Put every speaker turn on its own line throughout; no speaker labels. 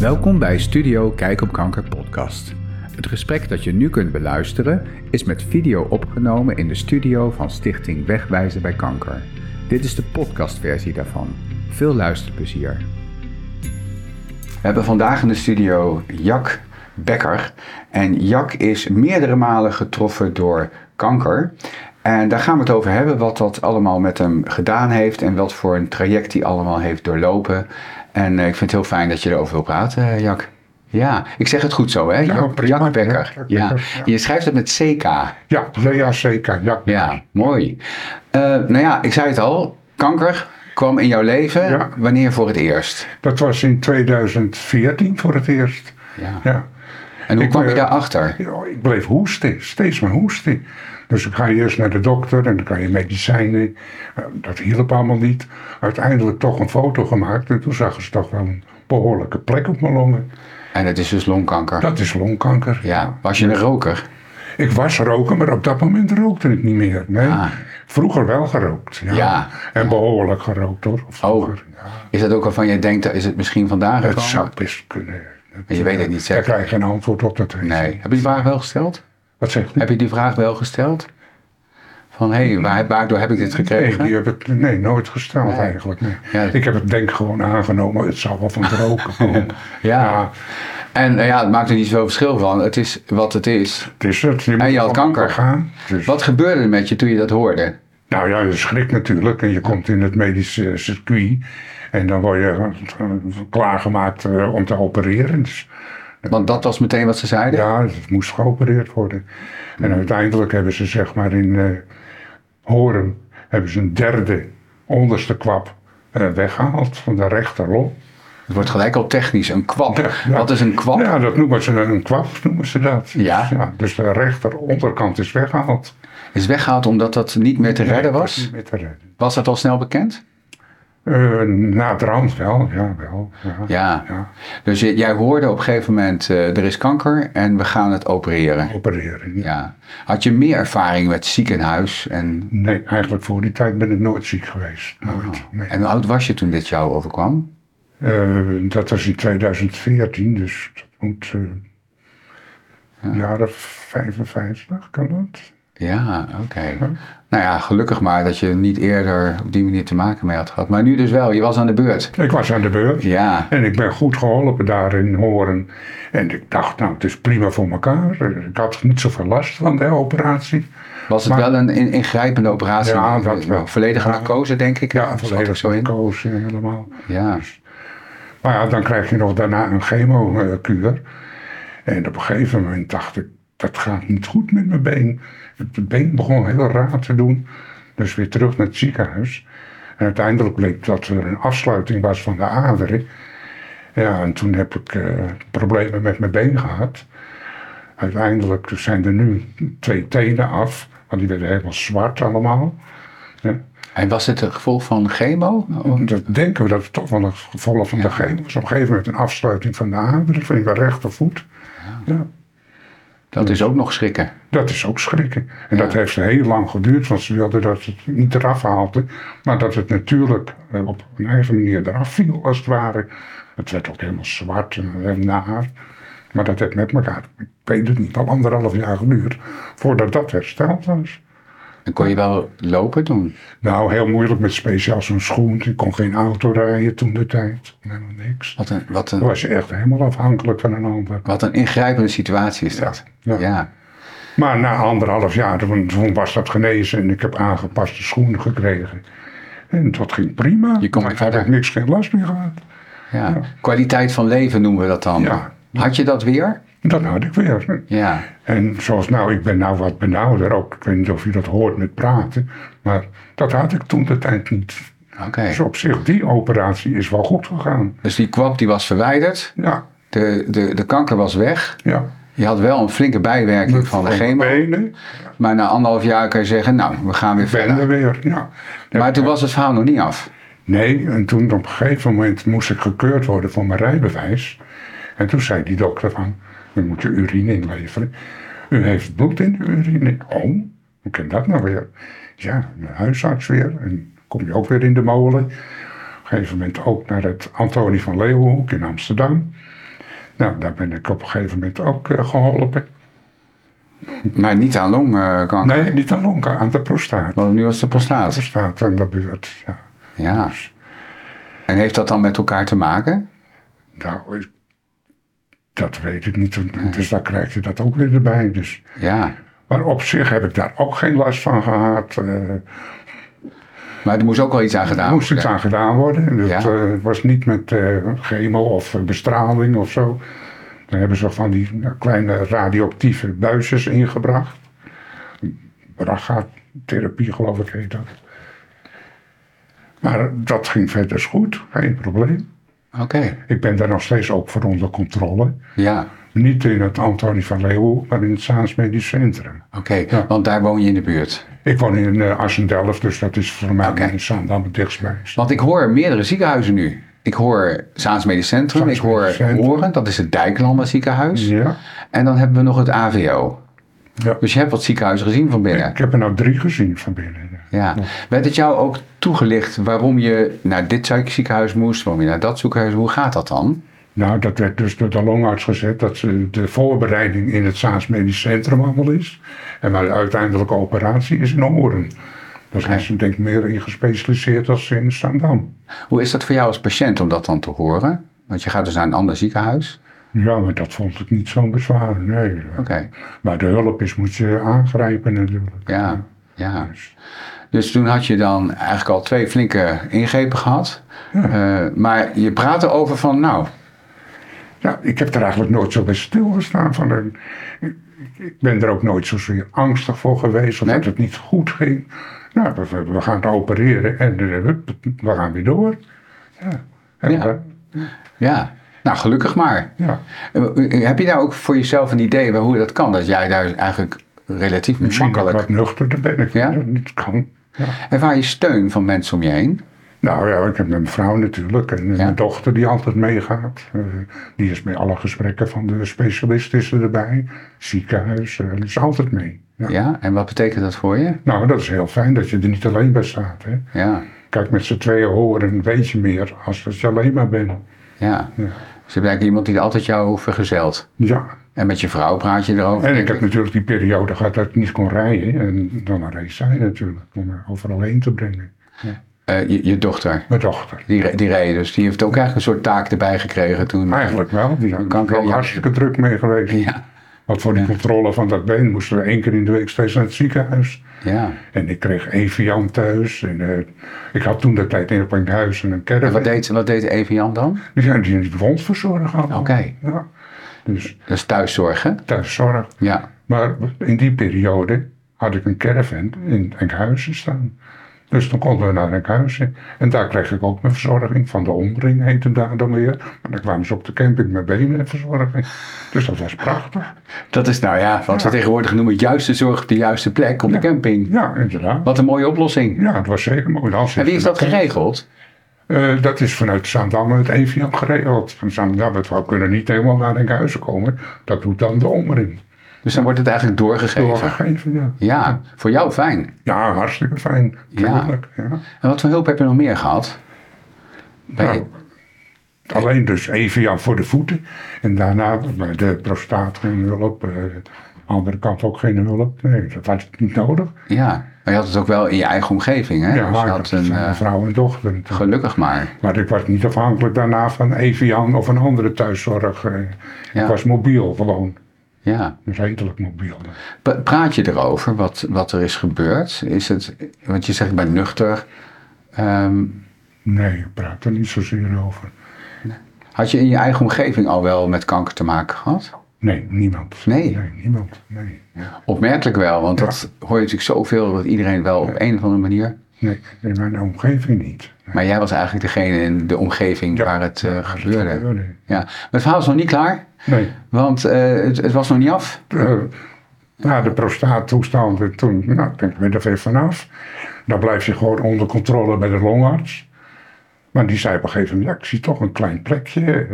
Welkom bij Studio Kijk op Kanker podcast. Het gesprek dat je nu kunt beluisteren is met video opgenomen in de studio van Stichting Wegwijzen bij Kanker. Dit is de podcastversie daarvan. Veel luisterplezier. We hebben vandaag in de studio Jack Becker. En Jack is meerdere malen getroffen door kanker. En daar gaan we het over hebben, wat dat allemaal met hem gedaan heeft en wat voor een traject hij allemaal heeft doorlopen. En eh, ik vind het heel fijn dat je erover wil praten, uh, Jack. Ja, ik zeg het goed zo, hè?
Ja, prima.
Jack Becker.
Ja,
Ja,
Becker, ja.
Je schrijft het met CK.
Ja, zeker. Ja.
Ja, mooi. Eh, nou ja, ik zei het al. Kanker kwam in jouw leven.
Ja.
Wanneer voor het eerst?
Dat was in 2014 voor het eerst.
Ja.
Ja.
En hoe
Ik,
kwam je
eh,
daarachter?
Ik bleef hoesten, steeds maar hoesten. Dus dan ga je eerst naar de dokter en dan kan je medicijnen. Eh, Dat hielp allemaal niet. Uiteindelijk toch een foto gemaakt en toen zagen ze toch wel een behoorlijke plek op mijn longen.
En het is dus longkanker.
Dat is longkanker.
Ja, was je een roker?
Ik was roken, maar op dat moment rookte ik niet meer. Nee.
Ah.
Vroeger wel gerookt. Ja.
Ja.
En behoorlijk gerookt hoor. Vroeger, ja.
Is dat ook waarvan je denkt, is het misschien vandaan
Het
gekomen?
zou best kunnen.
Je weet het niet
Ik
zeker.
krijg geen antwoord op dat. ik.
Nee. Heb je die vraag wel gesteld?
Wat zegt u?
Heb je die vraag wel gesteld? Van, hé, hey, waar, waardoor heb ik dit gekregen?
Nee, die heb ik nee, nooit gesteld
Nee.
eigenlijk. Nee.
Ja.
Ik heb het denk gewoon aangenomen. Het zal wel van het roken komen.
Ja. En eh, ja, het maakt er niet zoveel verschil van. Het is wat het is.
Het is het. Je
En je had kanker.
Gaan. Dus,
Wat gebeurde er met je toen je dat hoorde?
Nou ja, je schrikt natuurlijk. En je komt in het medische circuit. En dan word je eh, klaargemaakt eh, om te opereren. Dus,
Want dat was meteen wat ze zeiden?
ja, het moest geopereerd worden. En uiteindelijk hebben ze zeg maar in eh Horen... hebben ze een derde onderste kwap eh, weggehaald van de rechterlong.
Het wordt gelijk al technisch. Een kwap.
Ja, ja.
Wat is een kwap?
Ja, dat noemen ze een kwap, noemen ze dat.
Ja.
dus de rechter onderkant is weggehaald.
Is weggehaald omdat dat niet meer te redden was?
Niet meer te redden.
Was dat al snel bekend?
Uh, na het rand wel, ja, wel. Ja.
Ja.
Ja,
Dus jij hoorde op een gegeven moment, eh, er is kanker en we gaan het opereren.
opereren. Ja.
Ja. Had je meer ervaring met ziekenhuis? En,
Nee, eigenlijk voor die tijd ben ik nooit ziek geweest. Nooit. Nee.
en hoe oud was je toen dit jou overkwam?
Eh, dat was in 2014, dus dat moet uh, jaren 55, kan dat?
Ja, oké. Nou ja, gelukkig maar dat je niet eerder op die manier te maken mee had gehad. Maar nu dus wel, je was aan de beurt.
Ik was aan de beurt.
Ja,
En ik ben goed geholpen daar in Horen. En ik dacht, nou, het is prima voor elkaar. Ik had niet zoveel last van de operatie.
was het
Maar-
wel een in- ingrijpende operatie?
Ja, dat wel.
Volledige
Ja.
narcose, denk ik?
Ja, volledig
zo
narcose helemaal.
Ja,
Maar ja, dan krijg je nog daarna een chemokuur. En op een gegeven moment dacht ik, dat gaat niet goed met mijn been. Het been begon heel raar te doen. Dus weer terug naar het ziekenhuis. En uiteindelijk bleek dat er een afsluiting was van de aderen. Ja, en toen heb ik eh, problemen met mijn been gehad. Uiteindelijk zijn er nu twee tenen af. Want die werden helemaal zwart allemaal. Ja.
en was het een gevolg van chemo?
Dat denken we dat het toch wel een gevolg van de chemo was. Op een gegeven moment een afsluiting van de aderen van je rechtervoet. Ja,
Dat is ook nog schrikken.
dat is ook schrikken. En
Ja.
dat heeft heel lang geduurd, want ze wilden dat het niet eraf haalde. Maar dat het natuurlijk eh, op een eigen manier eraf viel, als het ware. Het werd ook helemaal zwart en naar. Maar dat heeft met elkaar, ik weet het niet, al anderhalf jaar geduurd voordat dat hersteld was.
En kon je wel lopen toen?
Nou, heel moeilijk met speciaal zo'n schoen. Ik kon geen auto rijden toen de tijd. Helemaal niks.
Wat een, wat
Dan
een,
was je echt helemaal afhankelijk van een ander.
wat een ingrijpende situatie is dat.
Ja,
Ja.
ja. Maar na anderhalf jaar, toen, toen was dat genezen en ik heb aangepaste schoenen gekregen. En dat ging prima.
Je kon weer
ik had niks, geen last meer gehad.
ja. Kwaliteit van leven noemen we dat dan.
Ja.
Had je dat weer?
Dat had ik weer.
Ja.
En zoals nou, ik ben nou wat benauwder ook. Ik weet niet of je dat hoort met praten. Maar dat had ik toen de tijd niet.
Oké.
Dus op zich, die operatie is wel goed gegaan.
Dus die kwap die was verwijderd.
Ja,
De, de, de kanker was weg.
ja.
Je had wel een flinke bijwerking van de chemo.
benen,
Maar na anderhalf jaar kan je zeggen, nou, we gaan weer
ben er
verder.
weer, ja.
Maar toen was het verhaal nog niet af.
Nee, en toen op een gegeven moment moest ik gekeurd worden voor mijn rijbewijs. En toen zei die dokter van, u moet je urine inleveren. U heeft bloed in de urine. Oh, hoe kan dat nou weer? Ja, de huisarts weer. En kom je ook weer in de molen. Op een gegeven moment ook naar het Antonie van Leeuwenhoek in Amsterdam. Nou, daar ben ik op een gegeven moment ook eh, geholpen.
Maar niet aan longkanker.
Nee, niet aan longen, aan de prostaat.
Want nu was het de prostaat.
Prostaat aan de buurt, ja.
Ja. En heeft dat dan met elkaar te maken?
Nou, ik- dat weet ik niet. Dus daar krijg je dat ook weer erbij. Dus.
Ja.
Maar op zich heb ik daar ook geen last van gehad. Eh,
Maar er moest ook wel iets aan gedaan
Er moest iets
worden.
aan gedaan worden. Het
Ja.
eh, was niet met eh, chemo of bestraling of zo. Dan hebben ze van die nou, kleine radioactieve buisjes ingebracht. Braga-therapie geloof ik heet dat. Maar dat ging verder goed, geen probleem.
Oké.
Ik ben daar nog steeds ook voor onder controle.
Ja.
Niet in het Antonie van Leeuwen, maar in het Zaans Medisch Centrum.
Oké.
Ja.
Want daar woon je in de buurt.
Ik woon in uh, Assendelft, dus dat is voor mij
Oké.
in Zaandam het dichtstbij.
Want ik hoor meerdere ziekenhuizen nu. Ik hoor Zaans Medisch Centrum.
Zaans
ik hoor
Centrum.
Horen, dat is het Dijklander ziekenhuis.
Ja,
En dan hebben we nog het AVO.
ja.
Dus je hebt wat ziekenhuizen gezien van binnen.
Ik heb er nou drie gezien van binnen.
Ja. Werd het jou ook toegelicht waarom je naar dit ziekenhuis moest, waarom je naar dat ziekenhuis? Hoe gaat dat dan?
Nou, dat werd dus door de longarts gezet dat ze de voorbereiding in het Zaans Medisch Centrum allemaal is. En maar de uiteindelijke operatie is in Horen. Daar zijn ze denk ik meer in gespecialiseerd als in Zaandam.
Hoe is dat voor jou als patiënt om dat dan te horen? Want je gaat dus naar een ander ziekenhuis.
Ja, maar dat vond ik niet zo'n bezwaar. Nee.
Oké.
Maar de hulp is, moet je aangrijpen natuurlijk.
Ja. Ja.
Dus,
Dus toen had je dan eigenlijk al twee flinke ingrepen gehad. Eh, maar je praatte over van, nou,
ja, ik heb er eigenlijk nooit zo bij stilgestaan. Van een, ik, ik ben er ook nooit zozeer angstig voor geweest. Of
Nee?
dat het niet goed ging. Nou, we, we gaan het opereren en eh, we gaan weer door. Ja. En,
Ja. ja. Nou, gelukkig maar.
ja.
Eh, Heb je daar ook voor jezelf een idee hoe dat kan? Dat jij daar eigenlijk relatief
Misschien dat ik
makkelijk...
wat nuchterder ben. Ik
Ja?
dat niet kan. Ja.
Ervaar je steun van mensen om je heen?
Nou ja, ik heb mijn vrouw natuurlijk en
Ja.
mijn dochter die altijd meegaat. Eh, die is bij alle gesprekken van de specialist is er erbij. Ziekenhuis, eh, die is altijd mee. Ja.
Ja. En wat betekent dat voor je?
Nou, dat is heel fijn dat je er niet alleen bij staat. Hè?
Ja.
Kijk, met z'n tweeën horen weet je meer als als je alleen maar bent.
Ja.
Ja.
Dus je bent eigenlijk iemand die altijd jou vergezelt.
ja.
En met je vrouw praat je erover.
En ik heb natuurlijk die periode gehad dat ik niet kon rijden. En dan reed zij natuurlijk om me overal heen te brengen.
Eh, je, je dochter,
Mijn dochter.
die, die reed dus. Die heeft ook eigenlijk een soort taak erbij gekregen toen.
Eigenlijk wel. Die had er
ja.
hartstikke druk mee geweest.
Ja.
Want voor die controle van dat been moesten we één keer in de week steeds naar het ziekenhuis.
Ja.
En ik kreeg Evian thuis. En, eh, ik had toen de tijd in een huis en een
En
caravan.
wat deed, wat deed Evian dan?
Die zijn die die wond verzorgen allemaal.
Oké.
Ja. Dus
Dat is thuiszorg, hè?
thuiszorg.
Ja.
Maar in die periode had ik een caravan in Enkhuizen staan. Dus dan konden we naar Enkhuizen. En daar kreeg ik ook mijn verzorging. Van de omring heette daar dan weer. Maar dan kwamen ze op de camping met benen verzorging. Dus dat was prachtig.
Dat is nou ja, wat we tegenwoordig noemen juiste zorg op de juiste plek op de camping.
Ja, inderdaad.
Wat een mooie oplossing.
Ja, het was zeker mooi.
En wie is dat geregeld?
Eh, dat is vanuit Zaandam het Evian geregeld. Van Zaandam, we kunnen niet helemaal naar Enkhuizen komen. Dat doet dan de omring.
Dus dan wordt het eigenlijk doorgegeven.
Doorgegeven, ja.
Ja, voor jou fijn.
Ja, hartstikke fijn.
Ja. En wat voor hulp heb je nog meer gehad? Bij-
Nou, alleen dus Evian voor de voeten. En daarna de prostaat geen hulp. De andere kant ook geen hulp. Nee, dat had ik niet nodig.
ja, maar je had het ook wel in je eigen omgeving, hè?
Ja,
dus je had een,
een
eh,
vrouw en dochter.
gelukkig maar.
Maar ik was niet afhankelijk daarna van Evian of een andere thuiszorg. eh.
Ja.
Ik was mobiel gewoon.
Ja.
Redelijk mobiel.
Praat je erover wat, wat er is gebeurd? Is het, want je zegt bij nuchter. Ehm,
Nee, ik praat er niet zozeer over.
had je in je eigen omgeving al wel met kanker te maken gehad?
Nee, niemand.
Nee.
Nee, niemand. Nee.
Opmerkelijk wel, want dat hoor je natuurlijk zoveel dat iedereen wel op een of andere manier.
Nee, in mijn omgeving niet. Nee.
Maar jij was eigenlijk degene in de omgeving
Ja,
waar het eh,
het
gebeurde.
gebeurde.
Ja. Maar het verhaal is nog niet klaar,
Nee.
want eh, het, het was nog niet af.
eh, na de prostaattoestand, en toen, nou, ik denk, ik ben er weer vanaf. Dan blijf je gewoon onder controle bij de longarts. Maar die zei op een gegeven moment, ja, ik zie toch een klein plekje.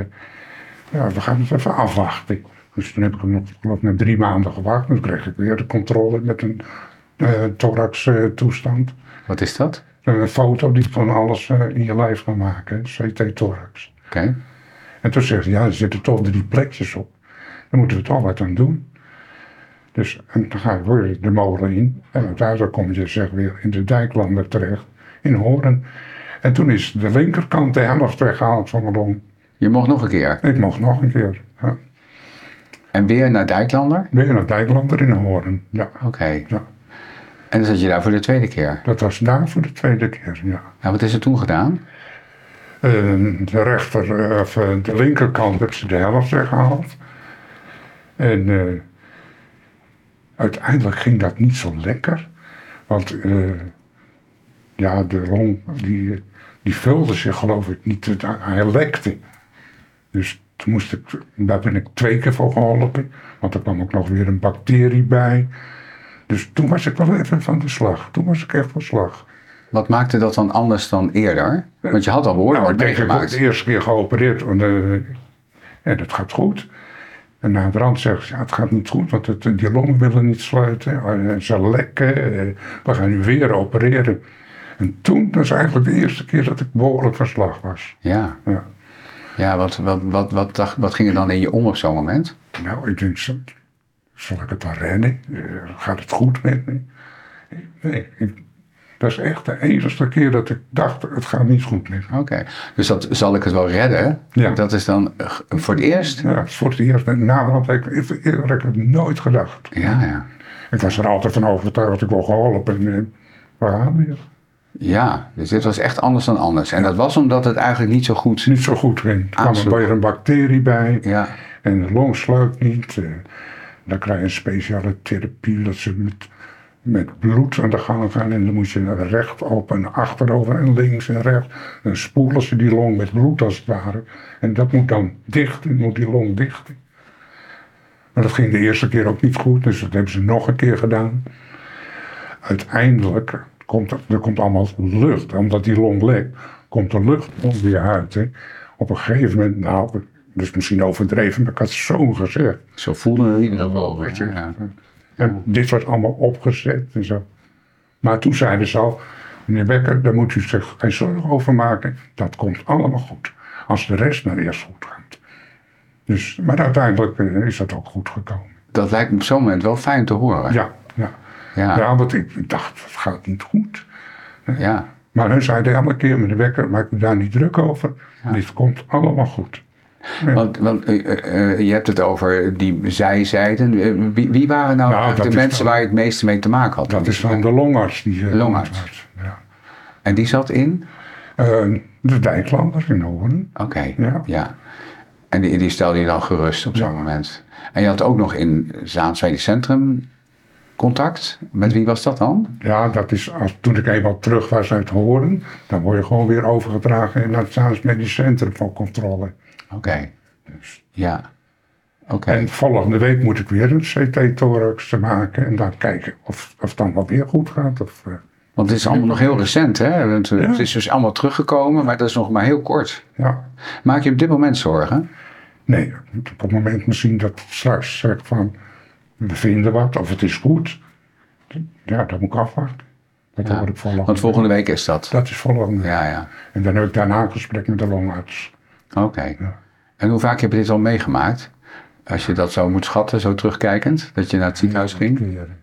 Ja, we gaan het even afwachten. Dus toen heb ik hem nog, geloof ik, drie maanden gewacht. Toen kreeg ik weer de controle met een eh thorax eh, toestand.
Wat is dat?
Een foto die van alles eh, in je lijf kan maken, CT-thorax.
Oké.
En toen zegt ze, ja, er zitten toch drie plekjes op. Daar moeten we toch wat aan doen. Dus en dan ga je weer de molen in. En uiteindelijk kom je zeg weer in de dijklander terecht, in Horen. En toen is de linkerkant de helft weggehaald van mijn long.
Je mocht nog een keer.
Ik mocht nog een keer. Ja.
En weer naar Dijklander?
Weer naar Dijklander in Horen. Ja.
Oké.
Ja.
En dan zat je daar voor de tweede keer.
Dat was daar voor de tweede keer, ja.
Ja, wat is er toen gedaan?
Eh, de rechter, of eh, de linkerkant hebben ze de helft weggehaald. En eh, uiteindelijk ging dat niet zo lekker. Want eh, ja, de long die, die vulde zich geloof ik niet. Hij lekte. Dus toen moest ik, daar ben ik twee keer voor geholpen. Want er kwam ook nog weer een bacterie bij. Dus toen was ik wel even van de slag. Toen was ik echt van slag.
Wat maakte dat dan anders dan eerder? Want je had al behoorlijk
Nou,
wat
ik denk, ik word
meegemaakt.
de eerste keer geopereerd en, eh, en het gaat goed. En na de rand zegt ze, ja, het gaat niet goed, want het, die longen willen niet sluiten. Eh, ze lekken, eh, we gaan nu weer opereren. En toen, dat is eigenlijk de eerste keer dat ik behoorlijk van slag was.
Ja,
Ja.
Ja wat, wat, wat, wat, dacht, wat ging er dan in je om op zo'n moment?
Nou, ik denk, zal, ik het dan redden? Eh, gaat het goed met me? Nee, ik- dat is echt de enige keer dat ik dacht, het gaat niet goed met me.
Oké, dus dat zal ik het wel redden.
Ja.
Dat is dan eh, voor het eerst?
Ja, voor het eerst. Na de hand heb ik, eerder heb ik het nooit gedacht.
Ja, ja.
Ik was er altijd van overtuigd dat ik wel geholpen en eh, we gaan weer.
Ja, dus dit was echt anders dan anders. En dat was omdat het eigenlijk niet zo goed...
Niet zo goed ging. Er kwam er weer een bacterie bij
Ja,
en de long sluit niet. eh, dan krijg je een speciale therapie dat ze met, met bloed aan de gang gaan. En dan moet je rechtop en achterover en links en rechts. Dan spoelen ze die long met bloed als het ware. En dat moet dan dicht, moet die long dicht. Maar dat ging de eerste keer ook niet goed, dus dat hebben ze nog een keer gedaan. Uiteindelijk komt er, komt allemaal lucht, omdat die long lekt, komt er lucht onder je huid. Hè. Op een gegeven moment, nou, dus misschien overdreven, maar ik had zo gezegd.
zo voelde het in ieder geval.
Weet je.
Ja.
En dit was allemaal opgezet en zo. Maar toen zeiden ze al, meneer Becker, daar moet u zich geen zorgen over maken. Dat komt allemaal goed. Als de rest maar eerst goed gaat. Dus, maar uiteindelijk eh, is dat ook goed gekomen.
Dat lijkt me op zo'n moment wel fijn te horen.
Ja, ja.
Ja,
Ja, want ik dacht, het gaat niet goed.
ja.
Maar hun zeiden elke keer, meneer Becker, maak u daar niet druk over. Dit komt allemaal goed.
Want, want eh, eh, eh, je hebt het over die zijzijden. Eh, Wie, wie waren nou,
Nou, dat
de mensen
dan-
waar je het meeste mee te maken had?
Dat is dan de longarts. Die,
Longarts.
Ja.
En die zat in?
De Dijklander in Hoorn.
Oké,
Ja.
ja. En die, die stelde je dan gerust op zo'n moment. En je had ook nog in Zaans Medisch Centrum contact. Met wie was dat dan?
Ja, dat is als, toen ik eenmaal terug was uit Hoorn, dan word je gewoon weer overgedragen naar het Zaans Medisch Centrum voor controle.
Oké. Ja. Oké.
En volgende week moet ik weer een CT-thorax maken en dan kijken of, of het dan wel weer goed gaat. Of, eh,
Want het is allemaal nog heel recent, hè? Want, eh,
Ja.
Het is dus allemaal teruggekomen, maar dat is nog maar heel kort.
ja,
Maak je op dit moment zorgen?
nee, op het moment misschien dat ik straks zeg van we vinden wat of het is goed. Ja, dat moet ik afwachten. Dat
Ja,
hoor ik volgende
Want volgende week is dat.
Dat is volgende week.
Ja, ja.
En dan heb ik daarna een gesprek met de longarts.
Oké.
Ja.
En hoe vaak heb je dit al meegemaakt? Als je dat zo moet schatten, zo terugkijkend, dat je naar het ziekenhuis ging?
Keren.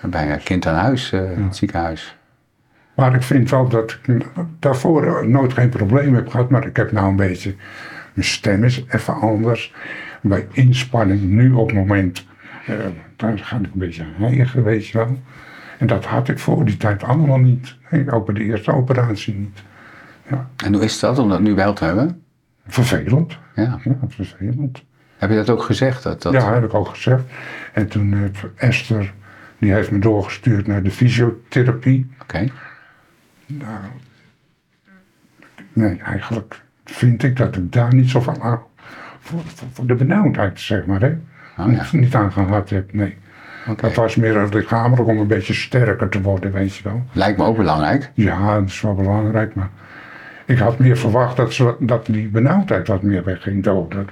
Bijna kind aan huis, eh, het ziekenhuis.
Maar ik vind wel dat ik daarvoor nooit geen probleem heb gehad. Maar ik heb nou een beetje, mijn stem is even anders. Bij inspanning nu op het moment, eh, daar ga ik een beetje weet je wel. En dat had ik voor die tijd allemaal niet. Nee, ook bij de eerste operatie niet.
En hoe is dat om dat nu wel te hebben?
Vervelend.
Ja.
Ja, vervelend.
Heb je dat ook gezegd? Dat, dat...
Ja, heb ik ook gezegd. En toen heeft Esther, die heeft me doorgestuurd naar de fysiotherapie.
Oké.
Nou, nee, eigenlijk vind ik dat ik daar niet zo van aan. Voor, de benauwdheid, zeg maar, hè.
Oh, ja.
Niet aan gehad heb, nee. Dat was meer lichamelijk om een beetje sterker te worden, weet je wel.
Lijkt me ook belangrijk.
Ja, dat is wel belangrijk, maar ik had meer verwacht dat, ze, dat die benauwdheid wat meer wegging doden.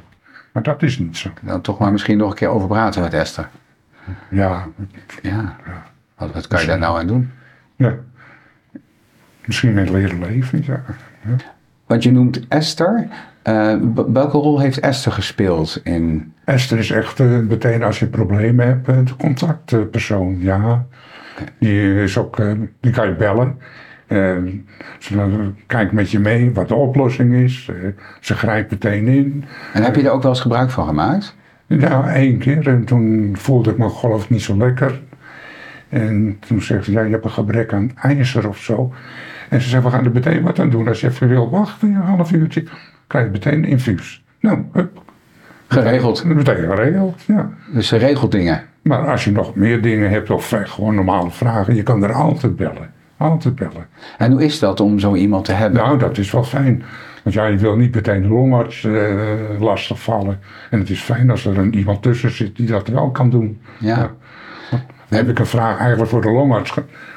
Maar dat is niet zo.
Dan toch maar misschien nog een keer over praten met Esther.
Ja,
Ja. Wat, wat kan je daar nou aan doen?
ja. Misschien een leren leven, ja.
Want je noemt Esther. Eh, welke rol heeft Esther gespeeld in...
Esther is echt eh, meteen als je problemen hebt, eh, de contactpersoon. Ja, die is ook, die kan je bellen. Ze kijkt met je mee wat de oplossing is. Ze grijpt meteen in.
En heb je er ook wel eens gebruik van gemaakt?
Ja, één keer. En toen voelde ik me geloof ik niet zo lekker. En toen zegt ze, ja, je hebt een gebrek aan ijzer of zo. En ze zei, we gaan er meteen wat aan doen. Als je even wil wachten, een half uurtje, krijg je meteen een infuus. Nou, hup,
Geregeld.
meteen geregeld, ja.
Dus ze regelt dingen.
Maar als je nog meer dingen hebt of gewoon normale vragen, je kan er altijd bellen. Altijd bellen.
En hoe is dat om zo iemand te hebben?
Nou, dat is wel fijn. Want ja, je wil niet meteen de longarts eh lastigvallen. En het is fijn als er een, iemand tussen zit die dat wel kan doen.
Ja.
Dan heb ik een vraag eigenlijk voor de longarts.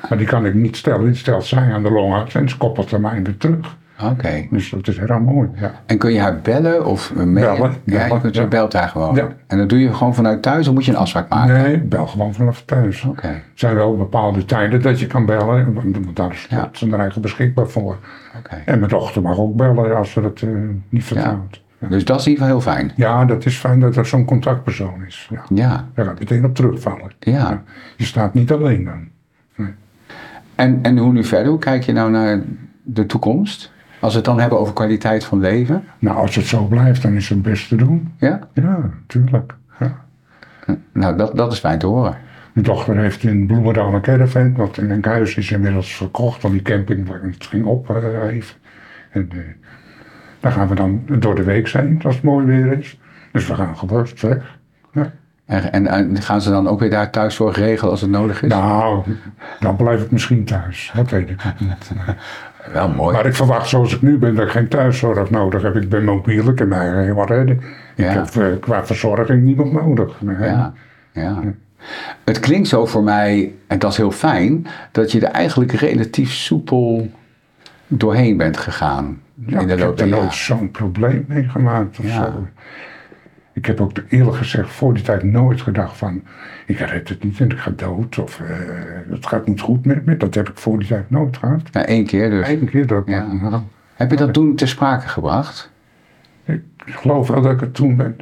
Maar die kan ik niet stellen. Die stelt zij aan de longarts en ze koppelt hem weer terug.
Oké.
Dus dat is heel mooi. Ja.
En kun je haar bellen of uh, mailen?
Bellen,
Ja, je
bellen,
ze
ja.
belt haar gewoon.
Ja.
En dat doe je gewoon vanuit thuis of moet je een afspraak maken?
Nee, bel gewoon vanaf thuis.
Oké.
Er zijn wel bepaalde tijden dat je kan bellen. Want daar is
Ja.
ze er eigenlijk beschikbaar voor.
Oké.
En mijn dochter mag ook bellen als ze het eh, niet vertrouwt. Ja.
Dus dat is in ieder geval heel fijn.
Ja, dat is fijn dat er zo'n contactpersoon is. Ja.
Ja.
Daar ga ik meteen op terugvallen.
Ja.
Je staat niet alleen dan.
En, en hoe nu verder? Hoe kijk je nou naar de toekomst? Als we het dan hebben over kwaliteit van leven.
Nou, als het zo blijft, dan is het best te doen.
Ja?
Ja, natuurlijk. Ja.
Nou, dat, dat is fijn te horen.
Mijn dochter heeft in Bloemendaal een caravan, want in een huis is inmiddels verkocht, want die camping waar het ging opgeven. En eh, daar gaan we dan door de week zijn, als het mooi weer is. Dus we gaan gerust weg. Ja.
En, en, gaan ze dan ook weer daar thuiszorg regelen als het nodig is?
Nou, dan blijf ik misschien thuis. Dat weet ik niet.
Wel mooi.
Maar ik verwacht zoals ik nu ben dat ik geen thuiszorg nodig heb. Ik ben mobiel, ik kan mij helemaal redden.
Ja.
Ik heb eh, qua verzorging niemand nodig. Nee.
Ja, ja. Het klinkt zo voor mij, en dat is heel fijn, dat je er eigenlijk relatief soepel doorheen bent gegaan
Ja,
in de
ik
loop
heb er nooit zo'n probleem mee gemaakt of
Ja.
zo. Ik heb ook eerlijk gezegd voor die tijd nooit gedacht van... ik red het niet en ik ga dood of eh, het gaat niet goed met me. Dat heb ik voor die tijd nooit gehad.
Ja, één keer dus.
Eén keer dat
Ja.
nou,
Heb je dat toen ter sprake gebracht?
Ik geloof wel dat ik het toen ben.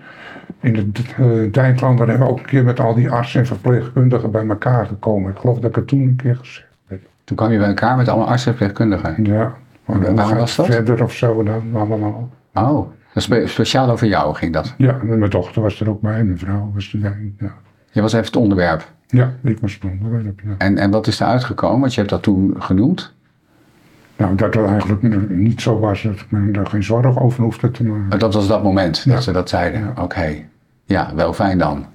In het uh, Dijklander hebben we ook een keer met al die artsen en verpleegkundigen bij elkaar gekomen. Ik geloof dat ik het toen een keer gezegd heb.
Toen kwam je bij elkaar met allemaal artsen en verpleegkundigen.
Ja, maar gaat
was dat?
Verder of zo dan allemaal.
Oh, spe- speciaal over jou ging dat.
Ja, mijn dochter was er ook bij, mijn vrouw was erbij. Ja,
Je was even het onderwerp.
ja ik was het onderwerp. Ja.
En, en wat is er uitgekomen? Want je hebt dat toen genoemd.
Nou, dat het eigenlijk niet zo was dat ik me er geen zorgen over hoefde te maken.
Dat was dat moment dat ze dat zeiden. Oké. Ja, wel fijn dan.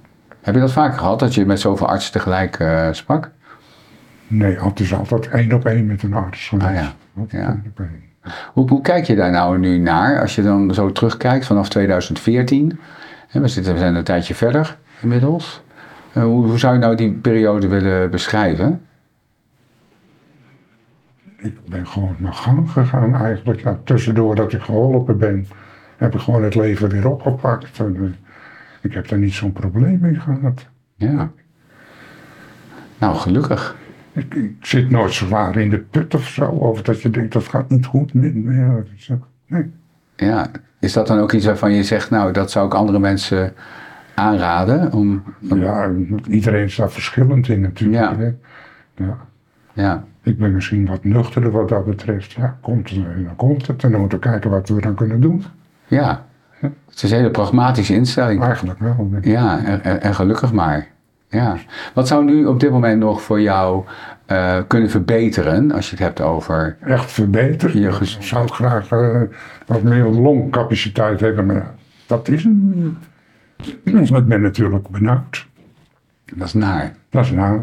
Heb je dat vaker gehad, dat je met zoveel artsen tegelijk eh, sprak?
Nee, het is altijd één op één met een arts. geweest.
Ah, ja.
Altijd
Ja.
één op één.
Hoe, hoe kijk je daar nou nu naar, als je dan zo terugkijkt vanaf 2014? Hè, we, zitten, we zijn een tijdje verder inmiddels. Eh, hoe, hoe zou je nou die periode willen beschrijven?
Ik ben gewoon mijn gang gegaan eigenlijk. Ja, tussendoor dat ik geholpen ben, heb ik gewoon het leven weer opgepakt. En, eh, ik heb daar niet zo'n probleem mee gehad.
Ja. Nou, gelukkig.
Ik, ik zit nooit zwaar in de put of zo. Of dat je denkt, dat gaat niet goed Nee.
Ja. Is dat dan ook iets waarvan je zegt, nou, dat zou ik andere mensen aanraden? Om, om-
Ja, iedereen is daar verschillend in natuurlijk.
Ja.
hè. Ja.
ja.
Ik ben misschien wat nuchterder wat dat betreft. Ja, komt het, eh, dan komt het. En dan moeten we kijken wat we dan kunnen doen.
Ja. Het is een hele pragmatische instelling.
Eigenlijk wel.
Ja, en- en gelukkig maar. Ja. Wat zou nu op dit moment nog voor jou eh, kunnen verbeteren als je het hebt over.
Echt verbeterd.
Je
Ik zou graag eh, wat meer longcapaciteit hebben. Maar dat is een... Ik ben natuurlijk benauwd.
Dat is naar.
Dat is nou...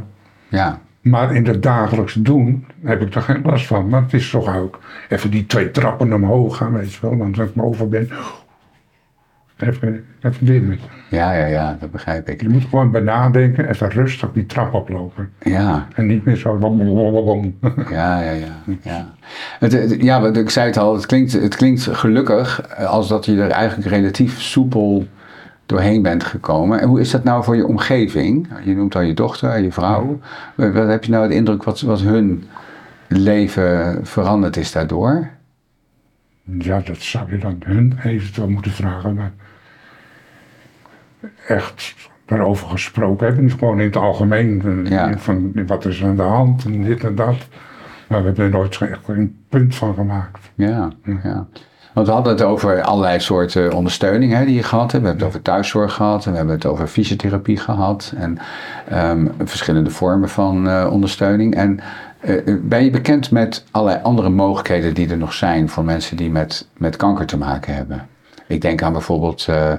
Ja.
Maar in het dagelijks doen heb ik er geen last van. Maar het is toch ook even die twee trappen omhoog gaan, weet je wel. Dan als ik boven ben, even, even dimmen.
Ja, ja, ja, dat begrijp ik.
Je moet gewoon bij nadenken, even rustig die trap oplopen.
Ja,
En niet meer zo...
ja, ja, ja. Ja, het, het- ja wat ik zei het al, het klinkt, het klinkt gelukkig als dat je er eigenlijk relatief soepel doorheen bent gekomen. En hoe is dat nou voor je omgeving? Je noemt al je dochter, je vrouw. Wat wat heb je nou de indruk wat, wat hun leven veranderd is daardoor?
Ja, dat zou je dan hun eventueel moeten vragen. Maar echt daarover gesproken hebben. Gewoon in het algemeen. eh,
Ja.
Van wat is er aan de hand en dit en dat. Maar we hebben er nooit echt een punt van gemaakt.
Ja, ja. Want we hadden het over allerlei soorten ondersteuning hè, die je gehad hebt. We hebben het over thuiszorg gehad en we hebben het over fysiotherapie gehad. En ehm, verschillende vormen van eh, ondersteuning. En eh, ben je bekend met allerlei andere mogelijkheden die er nog zijn voor mensen die met, met kanker te maken hebben? Ik denk aan bijvoorbeeld eh,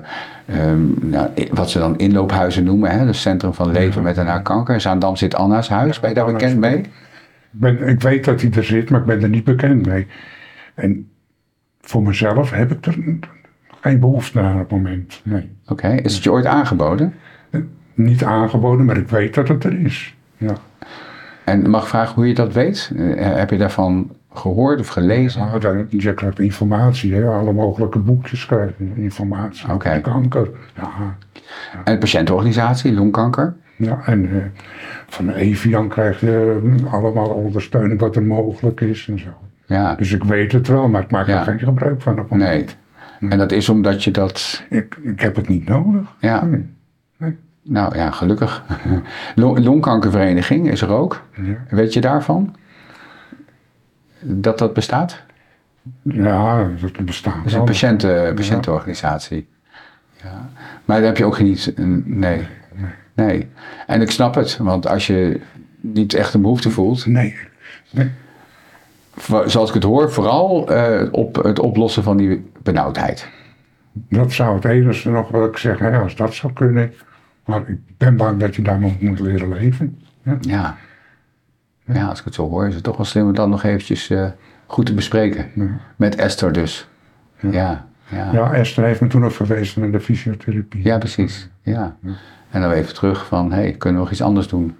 ehm, nou, wat ze dan inloophuizen noemen, hè, het Centrum van Leven met en na kanker. In Zaandam zit Anna's huis. Ben je daar bekend mee?
Ik, ben, ik weet dat hij er zit, maar ik ben er niet bekend mee. En voor mezelf heb ik er geen behoefte aan op het moment. Nee.
Oké, is het je ooit aangeboden?
Niet aangeboden, maar ik weet dat het er is. Ja.
En mag ik vragen hoe je dat weet? Eh, heb je daarvan gehoord of gelezen?
Nou, dan, je krijgt informatie, hè? alle mogelijke boekjes krijg je informatie.
Oké.
over Kanker. Ja,
En de patiëntenorganisatie, longkanker?
ja en eh, van Evian krijg je eh, allemaal ondersteuning wat er mogelijk is en zo.
Ja,
Dus ik weet het wel, maar ik maak
Ja.
er geen gebruik van. Op het
nee. En dat is omdat je dat,
Ik, ik heb het niet nodig.
ja,
Nee.
Nou ja, gelukkig. Long- Longkankervereniging is er ook.
Ja.
Weet je daarvan? Dat dat bestaat?
Ja, dat bestaat
Dat is een patiënten, patiëntenorganisatie. Ja. Maar daar heb je ook niet, nee. Nee. En ik snap het, want als je niet echt een behoefte voelt,
Nee. nee.
Zoals ik het hoor, vooral eh, op het oplossen van die benauwdheid.
Dat zou het enige nog wat ik zeg, hè, als dat zou kunnen. Maar ik ben bang dat je daar nog moet leren leven. Ja.
Ja. ja, als ik het zo hoor, is het toch wel slim om dat nog eventjes eh, goed te bespreken.
Ja.
Met Esther dus. Ja, ja. ja.
Ja, Esther heeft me toen ook verwezen naar de fysiotherapie.
precies. Ja. En dan even terug van, hé, hey, kunnen we nog iets anders doen?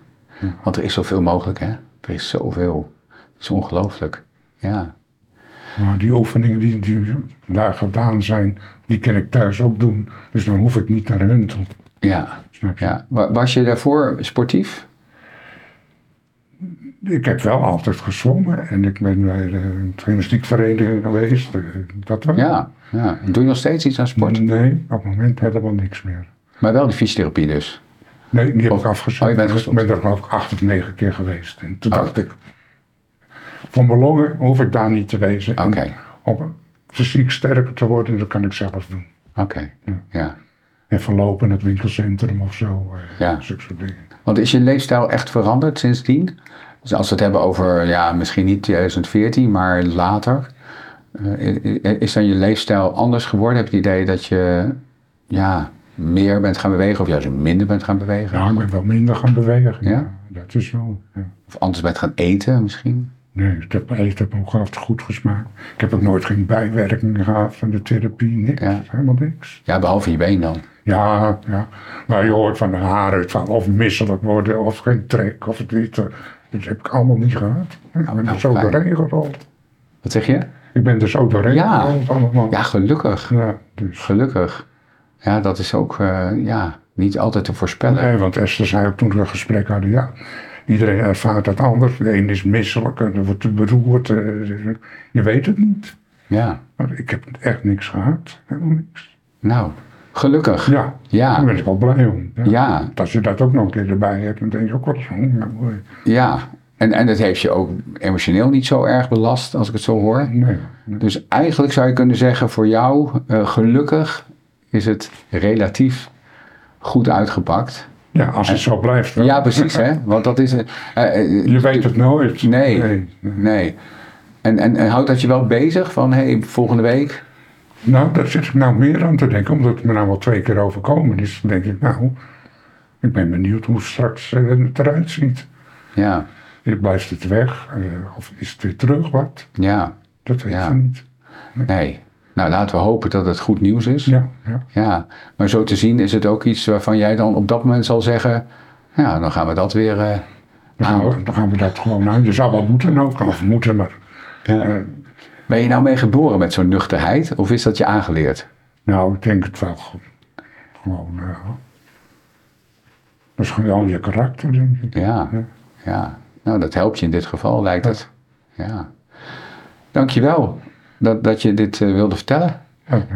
Want er is zoveel mogelijk, hè? Er is zoveel. Het is ongelooflijk. Ja.
Maar die oefeningen die, die daar gedaan zijn, die kan ik thuis ook doen. Dus dan hoef ik niet naar hun toe.
Ja. Ja. Wa- Was je daarvoor sportief?
Ik heb wel altijd gezwommen en ik ben bij de gymnastiekvereniging geweest. eh, Dat wel.
Ja. ja. Doe je nog steeds iets aan sport?
Nee, op het moment helemaal niks meer.
Maar wel de fysiotherapie dus.
Nee, die heb
Of-
ik afgezet.
oh, bent
ik ben er geloof ik acht of negen keer geweest. En toen
Oh.
dacht ik, van mijn longen hoef ik daar niet te wezen. En
Oké.
Om fysiek sterker te worden, dat kan ik zelf doen.
Oké. Ja.
Even lopen in het winkelcentrum of zo. eh,
Ja.
Zulke soort dingen.
Want is je leefstijl echt veranderd sindsdien? Dus als we het hebben over, ja, misschien niet 2014, maar later. eh, is dan je leefstijl anders geworden? Heb je het idee dat je, ja, meer bent gaan bewegen of juist minder bent gaan bewegen?
Ja, ik ben wel minder gaan bewegen.
Ja?
Ja, dat is wel. Ja.
Of anders bent gaan eten misschien?
Nee, het heb, eten heb ook altijd goed gesmaakt. Ik heb ook nooit geen bijwerkingen gehad van de therapie. Niks,
Ja.
helemaal niks.
Ja, behalve je been dan.
Ja, ja. Maar je hoort van de haaruitval of misselijk worden of geen trek of dit. eh, Dat heb ik allemaal niet gehad. Ik ben
nou,
er zo
fijn.
doorheen gerold.
Wat zeg je?
Ik ben er zo doorheen
Ja.
gerold allemaal.
Ja, gelukkig.
Ja, dus.
Gelukkig. Ja, dat is ook, eh, ja, niet altijd te voorspellen.
Nee, want Esther zei ook toen we een gesprek hadden, ja, iedereen ervaart dat anders. De een is misselijk en wordt beroerd. eh, Je weet het niet.
Ja,
Maar ik heb echt niks gehad. Helemaal niks.
nou, gelukkig.
Ja,
Ja.
daar ben ik wel blij om.
Ja.
Als je dat ook nog een keer erbij hebt, dan denk je ook oh, mooi.
Ja, en, en dat heeft je ook emotioneel niet zo erg belast, als ik het zo hoor.
Nee, nee.
Dus eigenlijk zou je kunnen zeggen, voor jou, eh, gelukkig is het relatief goed uitgepakt.
Ja, als het zo blijft. wel.
Ja, precies, hè? Want dat is... eh,
Je weet het nooit.
Nee.
nee, nee.
Nee. En, en, en houdt dat je wel bezig van, hé, hey, volgende week?
Nou, daar zit ik nou meer aan te denken, omdat het me nou al twee keer overkomen is. Dan denk ik, nou, ik ben benieuwd hoe straks eh, het eruit ziet.
Ja,
Blijft het weg? eh, of is het weer terug wat?
ja,
Dat weet
Ja.
je niet.
nee. Nou, laten we hopen dat het goed nieuws is.
Ja, ja.
Ja, maar zo te zien is het ook iets waarvan jij dan op dat moment zal zeggen... Ja, dan gaan we dat weer... eh,
Dan, gaan we, dan gaan we dat gewoon aan. Je zou wel moeten ook, of moeten, maar...
Ben je nou mee geboren met zo'n nuchterheid? Of is dat je aangeleerd?
nou, ik denk het wel goed. Gewoon, eh, dat is gewoon je karakter, denk ik.
Ja, ja. Nou, dat helpt je in dit geval, lijkt het. Ja. Dankjewel. dat, dat je dit eh, wilde vertellen.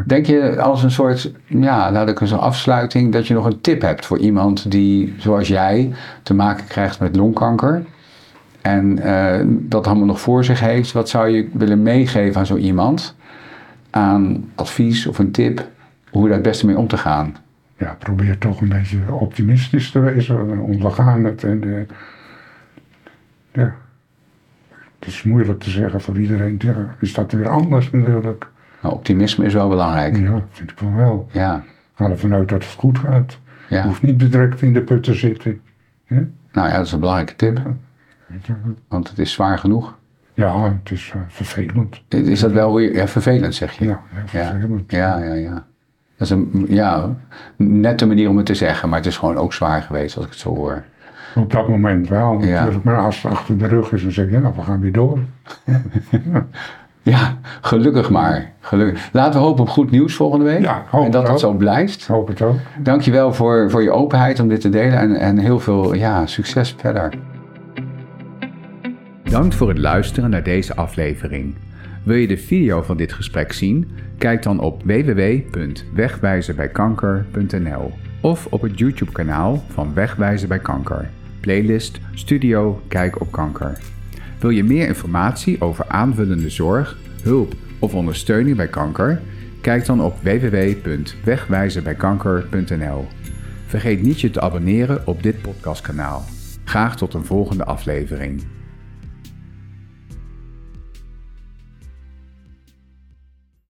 Denk je als een soort, ja, laat ik eens een afsluiting, dat je nog een tip hebt voor iemand die, zoals jij, te maken krijgt met longkanker en uh, dat allemaal nog voor zich heeft? Wat zou je willen meegeven aan zo iemand? Aan advies of een tip hoe je daar het beste mee om te gaan?
Ja, probeer toch een beetje optimistisch te wezen. Ondergaan het en uh, ja. Het is moeilijk te zeggen voor iedereen. is dat weer anders natuurlijk.
Nou, optimisme is wel belangrijk.
Ja, vind ik wel wel.
Ja.
Ga ervan uit dat het goed gaat. Ja. Je hoeft niet bedrukt in de put te zitten.
Ja? Nou ja, dat is een belangrijke tip. Want het is zwaar genoeg.
Ja, het is uh, vervelend.
Is dat wel weer ja, vervelend, zeg je?
Ja, vervelend.
Ja, ja, ja. Dat is een ja, nette manier om het te zeggen, maar het is gewoon ook zwaar geweest als ik het zo hoor.
Op dat moment wel. Maar als het achter de rug is, dan zeg je, nou, we gaan weer door.
Ja, gelukkig maar. Gelukkig. Laten we hopen op goed nieuws volgende week.
Ja,
en dat het, zo blijft.
Hoop het ook.
Dankjewel voor, voor je openheid om dit te delen en, en heel veel ja, succes verder.
Dank voor het luisteren naar deze aflevering. Wil je de video van dit gesprek zien? Kijk dan op www.wegwijzenbijkanker.nl of op het YouTube kanaal van Wegwijzen bij Kanker. Playlist Studio Kijk op Kanker. Wil je meer informatie over aanvullende zorg, hulp of ondersteuning bij kanker? Kijk dan op www.wegwijzenbijkanker.nl. Vergeet niet je te abonneren op dit podcastkanaal. Graag tot een volgende aflevering.